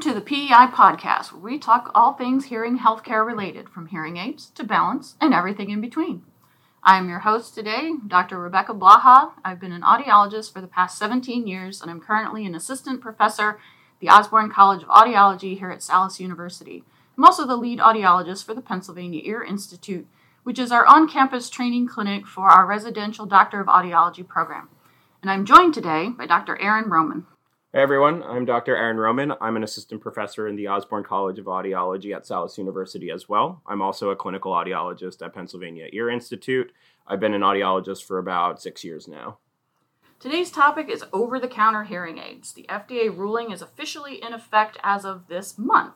Welcome to the PEI podcast, where we talk all things hearing healthcare related, from hearing aids to balance and everything in between. I am your host today, Dr. Rebecca Blaha. I've been an audiologist for the past 17 years, and I'm currently an assistant professor at the Osborne College of Audiology here at Salus University. I'm also the lead audiologist for the Pennsylvania Ear Institute, which is our on campus training clinic for our residential Doctor of Audiology program. And I'm joined today by Dr. Aaron Roman. Hey everyone, I'm Dr. Aaron Roman. I'm an assistant professor in the Osborne College of Audiology at Salus University as well. I'm also a clinical audiologist at Pennsylvania Ear Institute. I've been an audiologist for about six years now. Today's topic is over the counter hearing aids. The FDA ruling is officially in effect as of this month.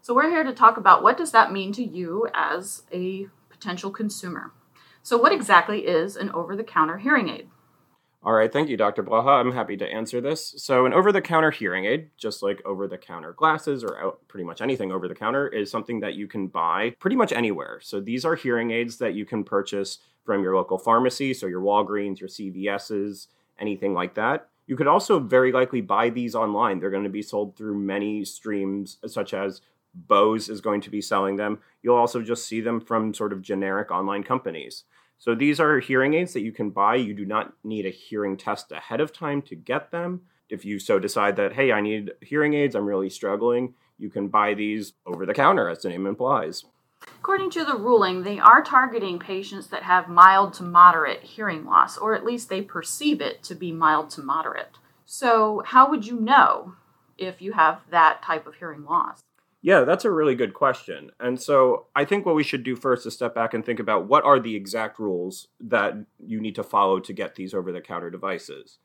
So we're here to talk about what does that mean to you as a potential consumer. So what exactly is an over the counter hearing aid? All right, thank you, Dr. Blaha. I'm happy to answer this. So, an over the counter hearing aid, just like over the counter glasses or pretty much anything over the counter, is something that you can buy pretty much anywhere. So, these are hearing aids that you can purchase from your local pharmacy, so your Walgreens, your CVS's, anything like that. You could also very likely buy these online. They're going to be sold through many streams, such as Bose is going to be selling them. You'll also just see them from sort of generic online companies. So these are hearing aids that you can buy. You do not need a hearing test ahead of time to get them. If you so decide that, hey, I need hearing aids, I'm really struggling, you can buy these over the counter, as the name implies. According to the ruling, they are targeting patients that have mild to moderate hearing loss, or at least they perceive it to be mild to moderate. So, how would you know if you have that type of hearing loss? Yeah, that's a really good question. And so I think what we should do first is step back and think about what are the exact rules that you need to follow to get these over the counter devices.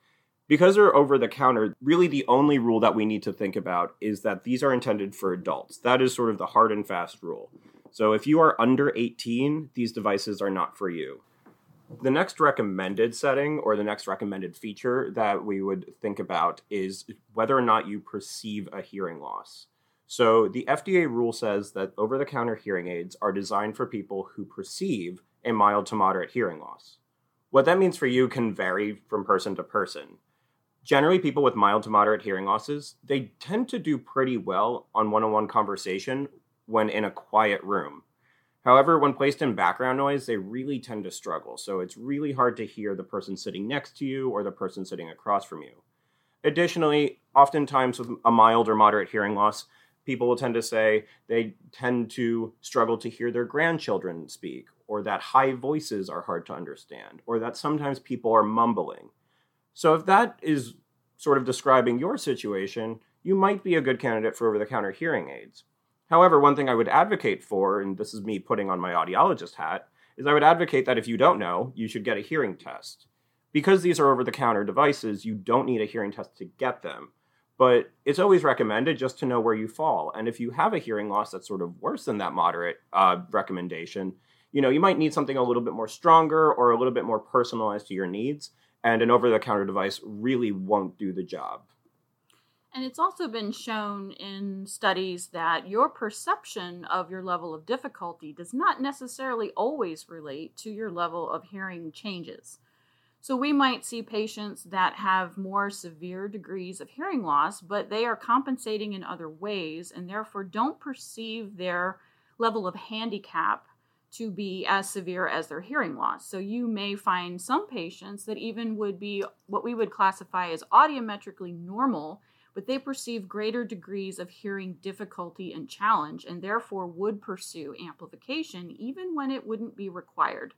Because they're over the counter, really the only rule that we need to think about is that these are intended for adults. That is sort of the hard and fast rule. So if you are under 18, these devices are not for you. The next recommended setting or the next recommended feature that we would think about is whether or not you perceive a hearing loss. So the FDA rule says that over the counter hearing aids are designed for people who perceive a mild to moderate hearing loss. What that means for you can vary from person to person. Generally, people with mild to moderate hearing losses, they tend to do pretty well on one-on-one conversation when in a quiet room. However, when placed in background noise, they really tend to struggle. So it's really hard to hear the person sitting next to you or the person sitting across from you. Additionally, oftentimes with a mild or moderate hearing loss, people will tend to say they tend to struggle to hear their grandchildren speak, or that high voices are hard to understand, or that sometimes people are mumbling. So, if that is sort of describing your situation, you might be a good candidate for over the counter hearing aids. However, one thing I would advocate for, and this is me putting on my audiologist hat, is I would advocate that if you don't know, you should get a hearing test. Because these are over the counter devices, you don't need a hearing test to get them but it's always recommended just to know where you fall. And if you have a hearing loss that's sort of worse than that moderate uh, recommendation, you know, you might need something a little bit more stronger or a little bit more personalized to your needs. And an over the counter device really won't do the job. And it's also been shown in studies that your perception of your level of difficulty does not necessarily always relate to your level of hearing changes. So we might see patients that have more severe degrees of hearing loss, but they are compensating in other ways and therefore don't perceive their level of handicap to be as severe as their hearing loss. So you may find some patients that even would be what we would classify as audiometrically normal, but they perceive greater degrees of hearing difficulty and challenge and therefore would pursue amplification even when it wouldn't be required.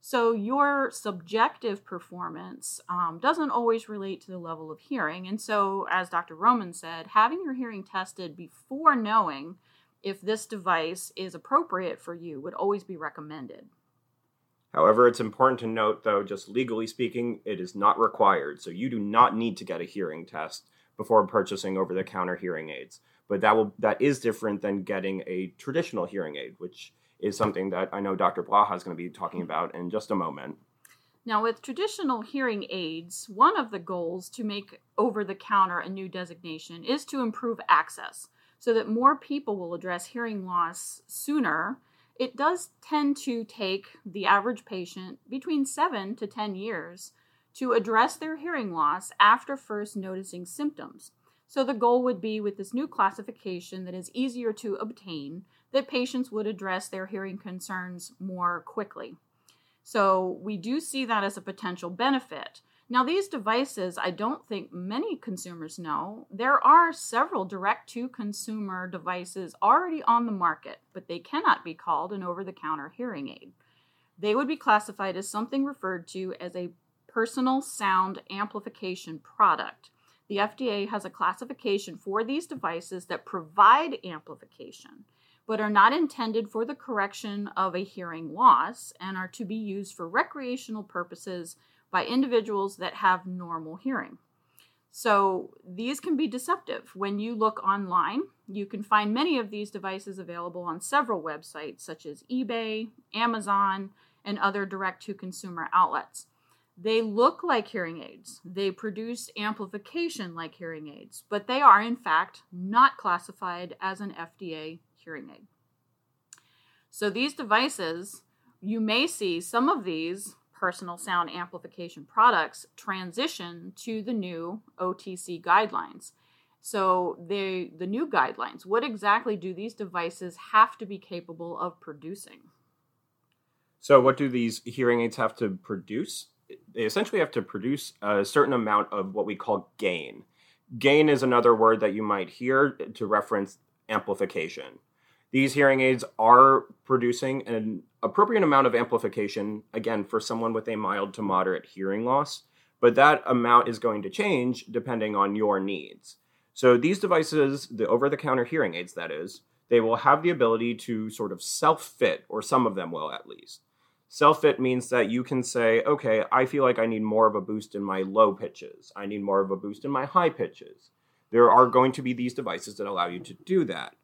So your subjective performance um, doesn't always relate to the level of hearing. And so, as Dr. Roman said, having your hearing tested before knowing if this device is appropriate for you would always be recommended. However, it's important to note, though, just legally speaking, it is not required. So you do not need to get a hearing test before purchasing over-the-counter hearing aids. But that will that is different than getting a traditional hearing aid, which is something that I know Dr. Blaha is going to be talking mm-hmm. about in just a moment. Now, with traditional hearing aids, one of the goals to make over the counter a new designation is to improve access so that more people will address hearing loss sooner. It does tend to take the average patient between 7 to 10 years to address their hearing loss after first noticing symptoms. So the goal would be with this new classification that is easier to obtain that patients would address their hearing concerns more quickly. So we do see that as a potential benefit. Now, these devices, I don't think many consumers know. There are several direct to consumer devices already on the market, but they cannot be called an over the counter hearing aid. They would be classified as something referred to as a personal sound amplification product. The FDA has a classification for these devices that provide amplification, but are not intended for the correction of a hearing loss and are to be used for recreational purposes by individuals that have normal hearing. So these can be deceptive. When you look online, you can find many of these devices available on several websites such as eBay, Amazon, and other direct to consumer outlets. They look like hearing aids. They produce amplification like hearing aids, but they are, in fact, not classified as an FDA hearing aid. So these devices, you may see some of these personal sound amplification products transition to the new OTC guidelines. So they the new guidelines, what exactly do these devices have to be capable of producing? So what do these hearing aids have to produce? they essentially have to produce a certain amount of what we call gain. Gain is another word that you might hear to reference amplification. These hearing aids are producing an appropriate amount of amplification, again, for someone with a mild to moderate hearing loss, but that amount is going to change depending on your needs. So these devices, the over the counter hearing aids, that is, they will have the ability to sort of self fit, or some of them will at least. Self fit means that you can say, okay, I feel like I need more of a boost in my low pitches. I need more of a boost in my high pitches. There are going to be these devices that allow you to do that.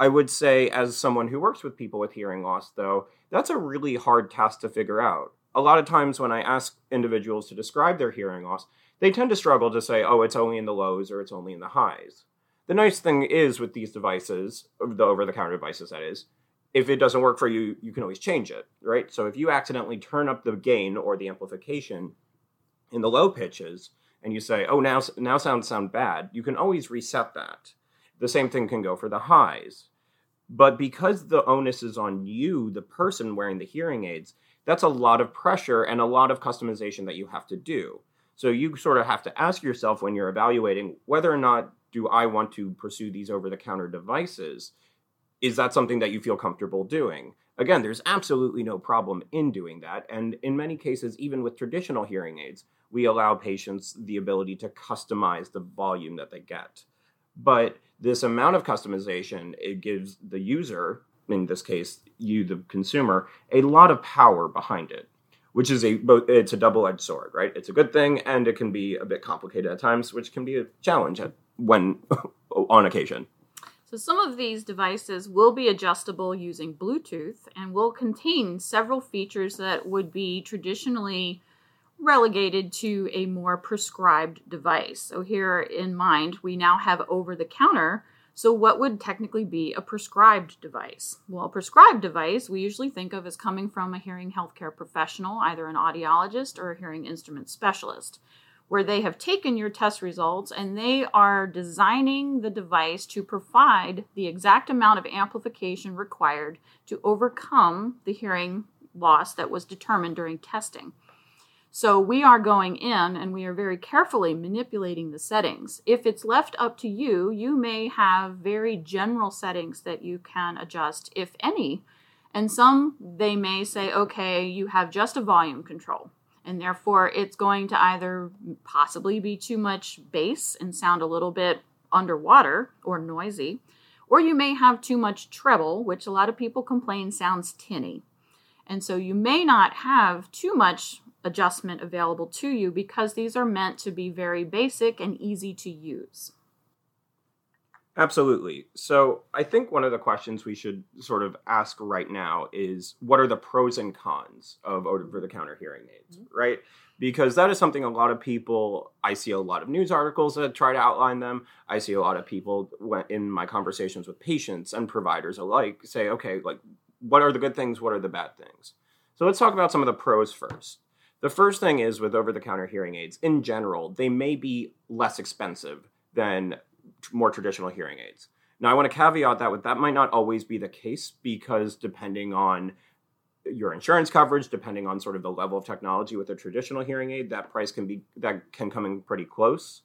I would say, as someone who works with people with hearing loss, though, that's a really hard task to figure out. A lot of times when I ask individuals to describe their hearing loss, they tend to struggle to say, oh, it's only in the lows or it's only in the highs. The nice thing is with these devices, the over the counter devices, that is, if it doesn't work for you, you can always change it, right? So if you accidentally turn up the gain or the amplification in the low pitches and you say, "Oh, now now sounds sound bad," you can always reset that. The same thing can go for the highs. But because the onus is on you, the person wearing the hearing aids, that's a lot of pressure and a lot of customization that you have to do. So you sort of have to ask yourself when you're evaluating whether or not do I want to pursue these over the counter devices is that something that you feel comfortable doing? Again, there's absolutely no problem in doing that. And in many cases, even with traditional hearing aids, we allow patients the ability to customize the volume that they get. But this amount of customization, it gives the user, in this case, you, the consumer, a lot of power behind it, which is a it's a double-edged sword, right? It's a good thing, and it can be a bit complicated at times, which can be a challenge when on occasion. So some of these devices will be adjustable using Bluetooth and will contain several features that would be traditionally relegated to a more prescribed device. So here in mind, we now have over the counter. So what would technically be a prescribed device? Well, a prescribed device we usually think of as coming from a hearing healthcare professional, either an audiologist or a hearing instrument specialist where they have taken your test results and they are designing the device to provide the exact amount of amplification required to overcome the hearing loss that was determined during testing. So we are going in and we are very carefully manipulating the settings. If it's left up to you, you may have very general settings that you can adjust, if any. And some they may say, okay, you have just a volume control and therefore it's going to either possibly be too much bass and sound a little bit underwater or noisy, or you may have too much treble, which a lot of people complain sounds tinny. And so you may not have too much adjustment available to you because these are meant to be very basic and easy to use. Absolutely. So I think one of the questions we should sort of ask right now is what are the pros and cons of over the counter hearing aids, mm-hmm. right? Because that is something a lot of people, I see a lot of news articles that try to outline them. I see a lot of people in my conversations with patients and providers alike say, okay, like, what are the good things? What are the bad things? So let's talk about some of the pros first. The first thing is with over the counter hearing aids, in general, they may be less expensive than more traditional hearing aids. Now, I want to caveat that with that might not always be the case because depending on your insurance coverage, depending on sort of the level of technology with a traditional hearing aid, that price can be that can come in pretty close.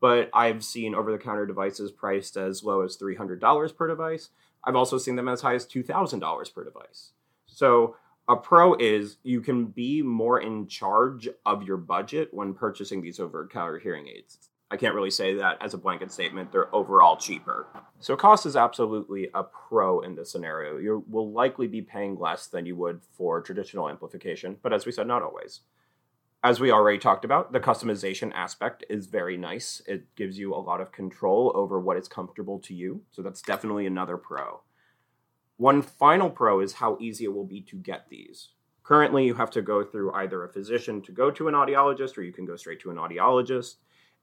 But I've seen over-the-counter devices priced as low as three hundred dollars per device. I've also seen them as high as two thousand dollars per device. So a pro is you can be more in charge of your budget when purchasing these over-the-counter hearing aids. I can't really say that as a blanket statement. They're overall cheaper. So cost is absolutely a pro in this scenario. You will likely be paying less than you would for traditional amplification, but as we said, not always. As we already talked about, the customization aspect is very nice. It gives you a lot of control over what is comfortable to you. So that's definitely another pro. One final pro is how easy it will be to get these. Currently, you have to go through either a physician to go to an audiologist, or you can go straight to an audiologist.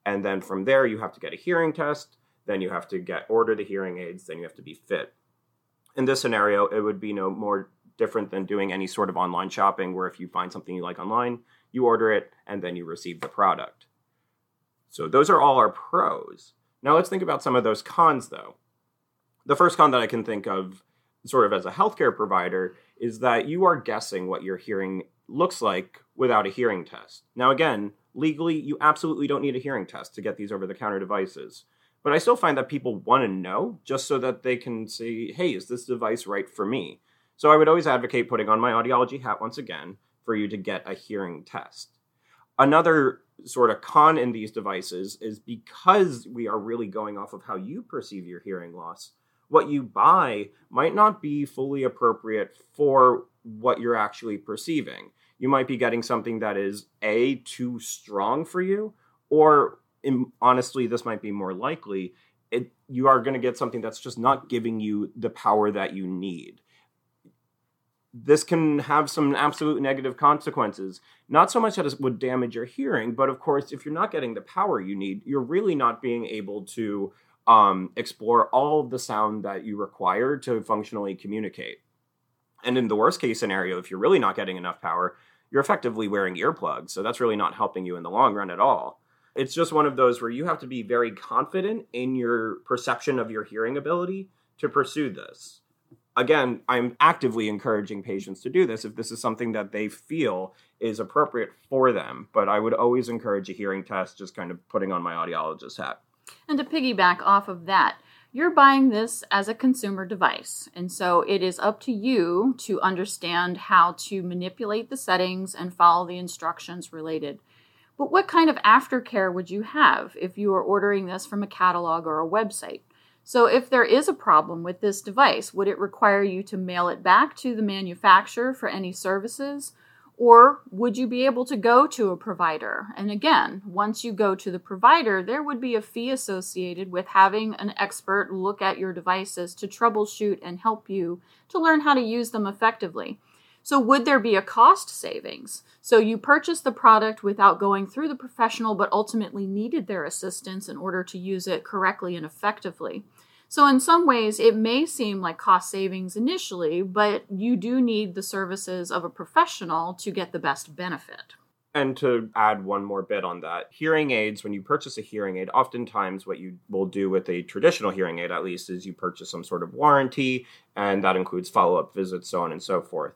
And then from there, you have to get a hearing test. Then you have to get order the hearing aids. Then you have to be fit. In this scenario, it would be no more different than doing any sort of online shopping, where if you find something you like online, you order it and then you receive the product. So those are all our pros. Now let's think about some of those cons, though. The first con that I can think of, sort of as a healthcare provider, is that you are guessing what your hearing looks like without a hearing test. Now, again, legally, you absolutely don't need a hearing test to get these over the counter devices. But I still find that people want to know just so that they can say, hey, is this device right for me? So I would always advocate putting on my audiology hat once again for you to get a hearing test. Another sort of con in these devices is because we are really going off of how you perceive your hearing loss, what you buy might not be fully appropriate for what you're actually perceiving. You might be getting something that is a too strong for you or in, honestly this might be more likely it, you are going to get something that's just not giving you the power that you need. This can have some absolute negative consequences not so much that it would damage your hearing but of course if you're not getting the power you need you're really not being able to um, explore all of the sound that you require to functionally communicate and in the worst case scenario if you're really not getting enough power you're effectively wearing earplugs. So that's really not helping you in the long run at all. It's just one of those where you have to be very confident in your perception of your hearing ability to pursue this. Again, I'm actively encouraging patients to do this if this is something that they feel is appropriate for them. But I would always encourage a hearing test, just kind of putting on my audiologist hat. And to piggyback off of that, you're buying this as a consumer device. And so it is up to you to understand how to manipulate the settings and follow the instructions related. But what kind of aftercare would you have if you are ordering this from a catalog or a website? So, if there is a problem with this device, would it require you to mail it back to the manufacturer for any services? Or would you be able to go to a provider? And again, once you go to the provider, there would be a fee associated with having an expert look at your devices to troubleshoot and help you to learn how to use them effectively. So, would there be a cost savings? So, you purchased the product without going through the professional, but ultimately needed their assistance in order to use it correctly and effectively. So, in some ways, it may seem like cost savings initially, but you do need the services of a professional to get the best benefit. And to add one more bit on that, hearing aids, when you purchase a hearing aid, oftentimes what you will do with a traditional hearing aid, at least, is you purchase some sort of warranty, and that includes follow up visits, so on and so forth.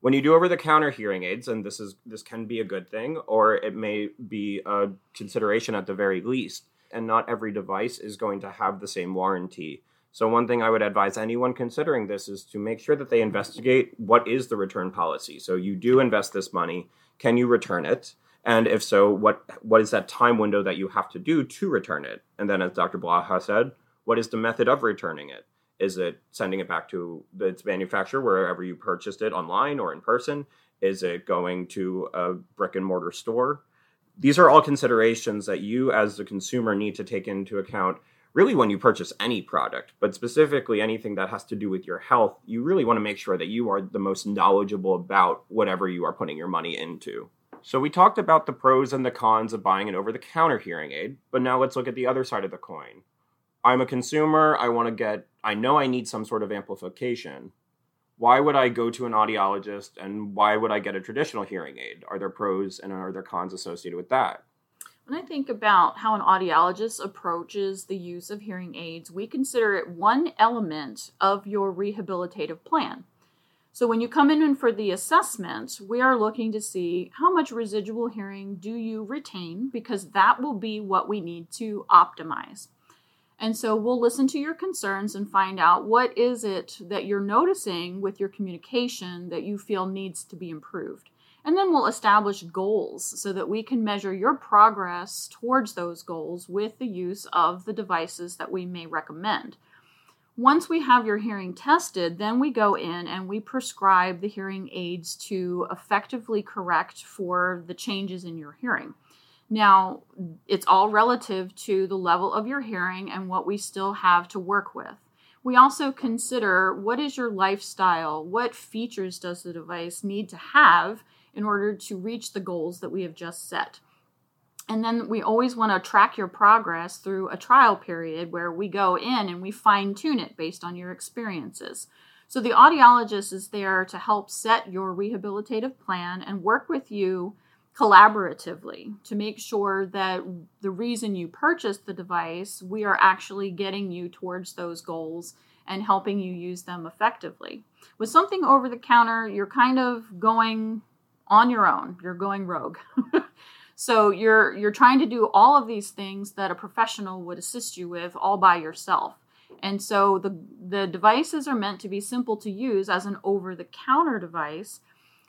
When you do over the counter hearing aids, and this is this can be a good thing, or it may be a consideration at the very least, and not every device is going to have the same warranty. So, one thing I would advise anyone considering this is to make sure that they investigate what is the return policy. So, you do invest this money, can you return it? And if so, what what is that time window that you have to do to return it? And then, as Dr. Blaha said, what is the method of returning it? Is it sending it back to its manufacturer wherever you purchased it online or in person? Is it going to a brick and mortar store? These are all considerations that you as the consumer need to take into account really when you purchase any product but specifically anything that has to do with your health. You really want to make sure that you are the most knowledgeable about whatever you are putting your money into. So we talked about the pros and the cons of buying an over the counter hearing aid but now let's look at the other side of the coin. I'm a consumer i want to get i know i need some sort of amplification why would I go to an audiologist and why would I get a traditional hearing aid? Are there pros and are there cons associated with that? When I think about how an audiologist approaches the use of hearing aids, we consider it one element of your rehabilitative plan. So when you come in for the assessment, we are looking to see how much residual hearing do you retain because that will be what we need to optimize. And so we'll listen to your concerns and find out what is it that you're noticing with your communication that you feel needs to be improved. And then we'll establish goals so that we can measure your progress towards those goals with the use of the devices that we may recommend. Once we have your hearing tested, then we go in and we prescribe the hearing aids to effectively correct for the changes in your hearing. Now, it's all relative to the level of your hearing and what we still have to work with. We also consider what is your lifestyle? What features does the device need to have in order to reach the goals that we have just set? And then we always want to track your progress through a trial period where we go in and we fine tune it based on your experiences. So the audiologist is there to help set your rehabilitative plan and work with you collaboratively to make sure that the reason you purchased the device, we are actually getting you towards those goals and helping you use them effectively. With something over the counter, you're kind of going on your own. You're going rogue. so you're you're trying to do all of these things that a professional would assist you with all by yourself. And so the the devices are meant to be simple to use as an over the counter device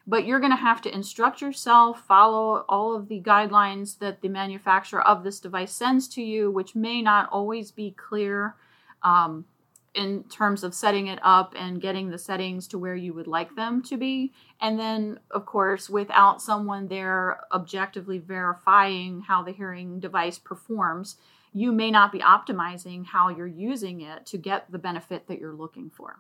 but you're going to have to instruct yourself, follow all of the guidelines that the manufacturer of this device sends to you, which may not always be clear um, in terms of setting it up and getting the settings to where you would like them to be. And then, of course, without someone there objectively verifying how the hearing device performs, you may not be optimizing how you're using it to get the benefit that you're looking for.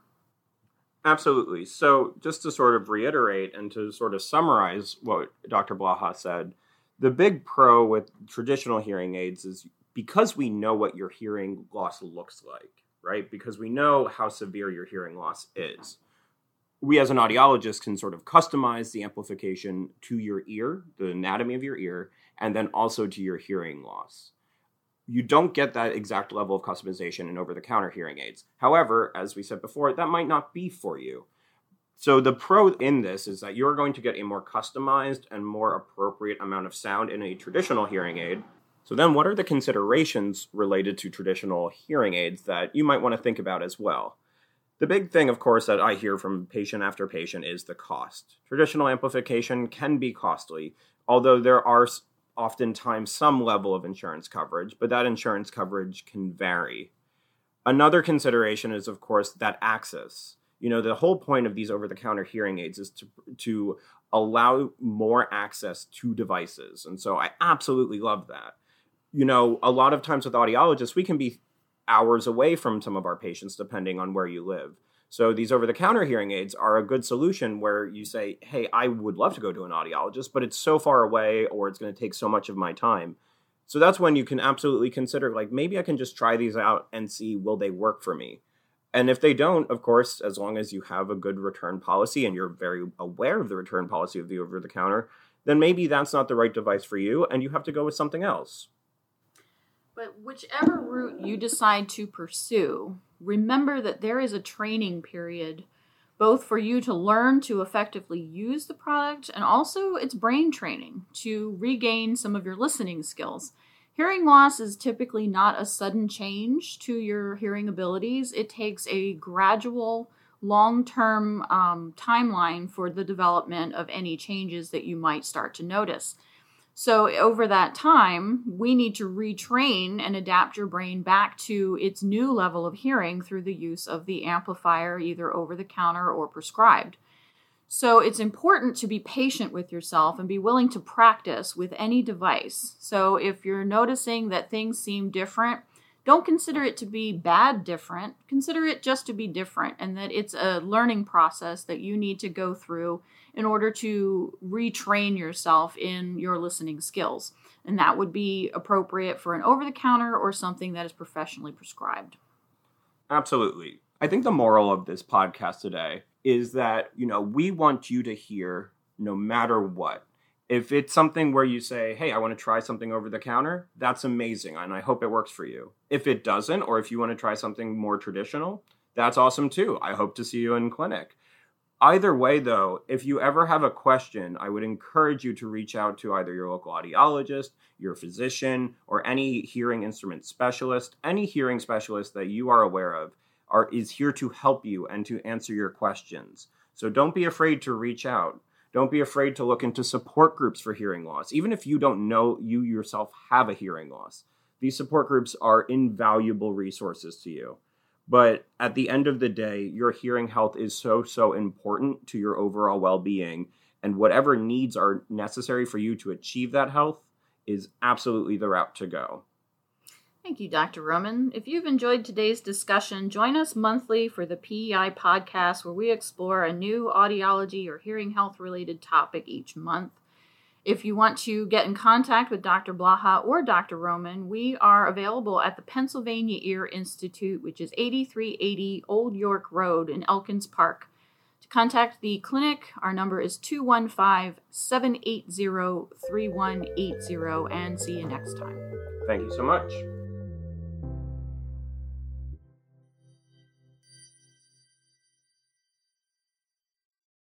Absolutely. So, just to sort of reiterate and to sort of summarize what Dr. Blaha said, the big pro with traditional hearing aids is because we know what your hearing loss looks like, right? Because we know how severe your hearing loss is. We, as an audiologist, can sort of customize the amplification to your ear, the anatomy of your ear, and then also to your hearing loss you don't get that exact level of customization in over the counter hearing aids. However, as we said before, that might not be for you. So the pro in this is that you're going to get a more customized and more appropriate amount of sound in a traditional hearing aid. So then what are the considerations related to traditional hearing aids that you might want to think about as well? The big thing, of course, that I hear from patient after patient is the cost. Traditional amplification can be costly, although there are oftentimes some level of insurance coverage, but that insurance coverage can vary. Another consideration is, of course, that access. You know, the whole point of these over the counter hearing aids is to, to allow more access to devices. And so I absolutely love that. You know, a lot of times with audiologists, we can be hours away from some of our patients depending on where you live. So these over the counter hearing aids are a good solution where you say, "Hey, I would love to go to an audiologist, but it's so far away or it's going to take so much of my time." So that's when you can absolutely consider like maybe I can just try these out and see will they work for me. And if they don't, of course, as long as you have a good return policy and you're very aware of the return policy of the over the counter, then maybe that's not the right device for you and you have to go with something else. But whichever route you decide to pursue, remember that there is a training period both for you to learn to effectively use the product and also it's brain training to regain some of your listening skills. Hearing loss is typically not a sudden change to your hearing abilities. It takes a gradual, long term um, timeline for the development of any changes that you might start to notice. So, over that time, we need to retrain and adapt your brain back to its new level of hearing through the use of the amplifier, either over the counter or prescribed. So, it's important to be patient with yourself and be willing to practice with any device. So, if you're noticing that things seem different, don't consider it to be bad different. Consider it just to be different and that it's a learning process that you need to go through in order to retrain yourself in your listening skills. And that would be appropriate for an over the counter or something that is professionally prescribed. Absolutely. I think the moral of this podcast today is that, you know, we want you to hear no matter what. If it's something where you say, hey, I want to try something over the counter, that's amazing. And I hope it works for you. If it doesn't, or if you want to try something more traditional, that's awesome too. I hope to see you in clinic. Either way, though, if you ever have a question, I would encourage you to reach out to either your local audiologist, your physician, or any hearing instrument specialist. Any hearing specialist that you are aware of are, is here to help you and to answer your questions. So don't be afraid to reach out. Don't be afraid to look into support groups for hearing loss, even if you don't know you yourself have a hearing loss. These support groups are invaluable resources to you. But at the end of the day, your hearing health is so, so important to your overall well being. And whatever needs are necessary for you to achieve that health is absolutely the route to go. Thank you, Dr. Roman. If you've enjoyed today's discussion, join us monthly for the PEI podcast, where we explore a new audiology or hearing health related topic each month. If you want to get in contact with Dr. Blaha or Dr. Roman, we are available at the Pennsylvania Ear Institute, which is 8380 Old York Road in Elkins Park. To contact the clinic, our number is 215 780 3180, and see you next time. Thank you so much.